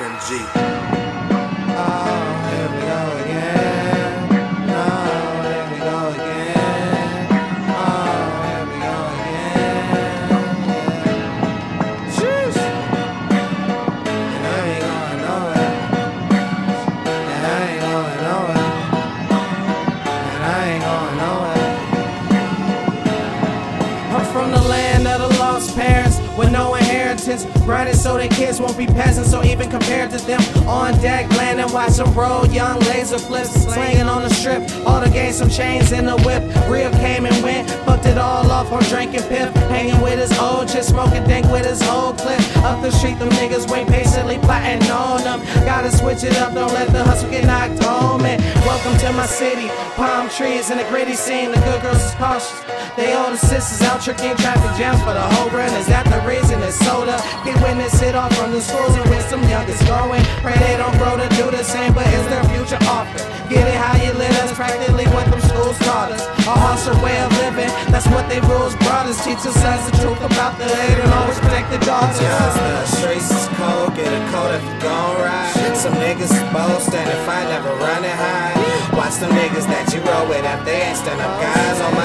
FMG. Oh, here we go again. Oh, here we go again. Oh, here we go again. Sheesh. And I ain't going nowhere. And I ain't going nowhere. And I ain't going nowhere. I'm from the land of the lost parents with no inheritance. Grinding so their kids won't be peasants, so even compared to them. On deck, landing, watch them roll. Young laser flips, slinging on the strip. All the gain some chains in the whip. Real came and went, fucked it all off on drinking pip. Hanging with his old chick, smoking dank with his old clip. Up the street, them niggas wait patiently plotting on them. Gotta switch it up, don't let the hustle get knocked home. And welcome to my city. Palm trees and a gritty scene. The good girls is cautious. They all the sisters out tricking traffic jams for the whole run. Is that the reason it's soda? Get witness it off from the schools and which some youngest going. Pray they don't grow to do the same, but is their future offered? Get it how you live, that's practically what them schools taught us. A harsher way of living, that's what they rules brought us. Teach us the truth about the hate and always protect the daughters. Cause the streets is cold, get a coat if you gon' ride. Some niggas is bold, standing fine, never running high. Watch them niggas that you roll with if they ain't stand up guys on money,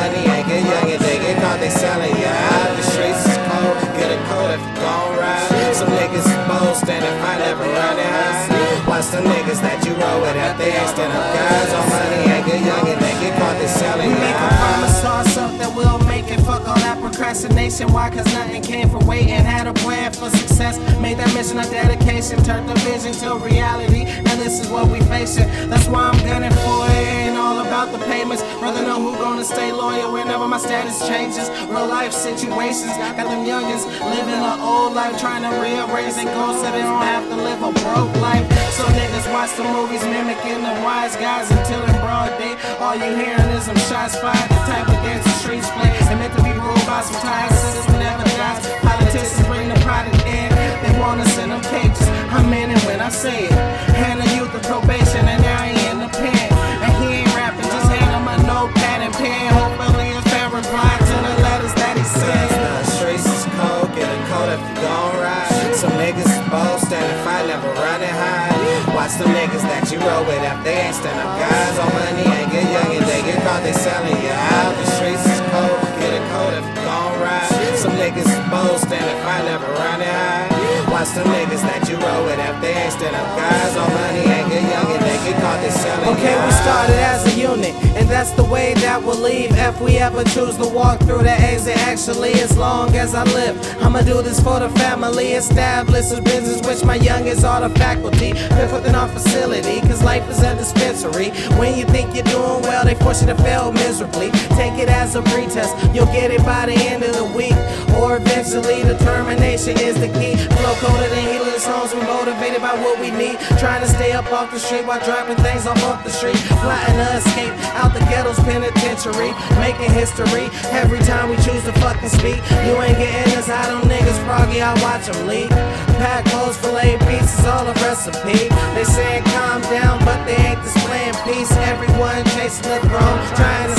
Watch niggas that you roll with they ain't stand up guys on money, ain't get young and they get caught, they selling We make a promise to ourselves that we'll make it. Fuck all that procrastination. Why? Cause nothing came from waiting. Had a plan for success. Made that mission our dedication. Turned the vision to reality. Now this is what we facing. That's why I'm gunning for it. About the payments. Rather know who gonna stay loyal whenever my status changes. Real life situations. Got them youngins living an old life. Trying to rearrange their goals so they don't have to live a broke life. So niggas watch the movies mimicking the wise guys until in broad day. All you hearing is them shots fired. The type of dance the streets play. And meant to be ruled by some tired citizens never dies. Politicians bring the product in. They wanna send them cages. I'm in it when I say it. High. Watch them niggas that you roll with if they ain't stand up guys on money, ain't get young and they get caught, they selling you out. The streets is cold, get a cold if you gon' ride. Some niggas is bold, standing fine, never running high. Watch them niggas that you roll with if they ain't stand up guys on money, ain't get young and that's the way that we'll leave. If we ever choose to walk through the exit, actually, as long as I live, I'ma do this for the family. Establish a business which my youngest are the faculty. Live within our facility, cause life is a dispensary. When you think you're doing well, they force you to fail miserably. Take it as a pretest, you'll get it by the end of the week. Or eventually, determination is the key. Flow coded in healers homes, we're motivated by what we need. Trying to stay up off the street while dropping things off off the street. Plotting to escape out the ghetto's penitentiary. Making history every time we choose to fucking speak. You ain't getting this, I them niggas froggy, I watch them leak. Pack holes, fillet pieces, all a recipe. They saying calm down, but they ain't displaying peace. Everyone chasing the throne, trying to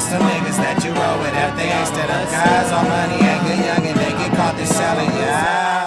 Watch them niggas that you roll with they ain't stand up guys on money, ain't get young and they get caught, they selling out.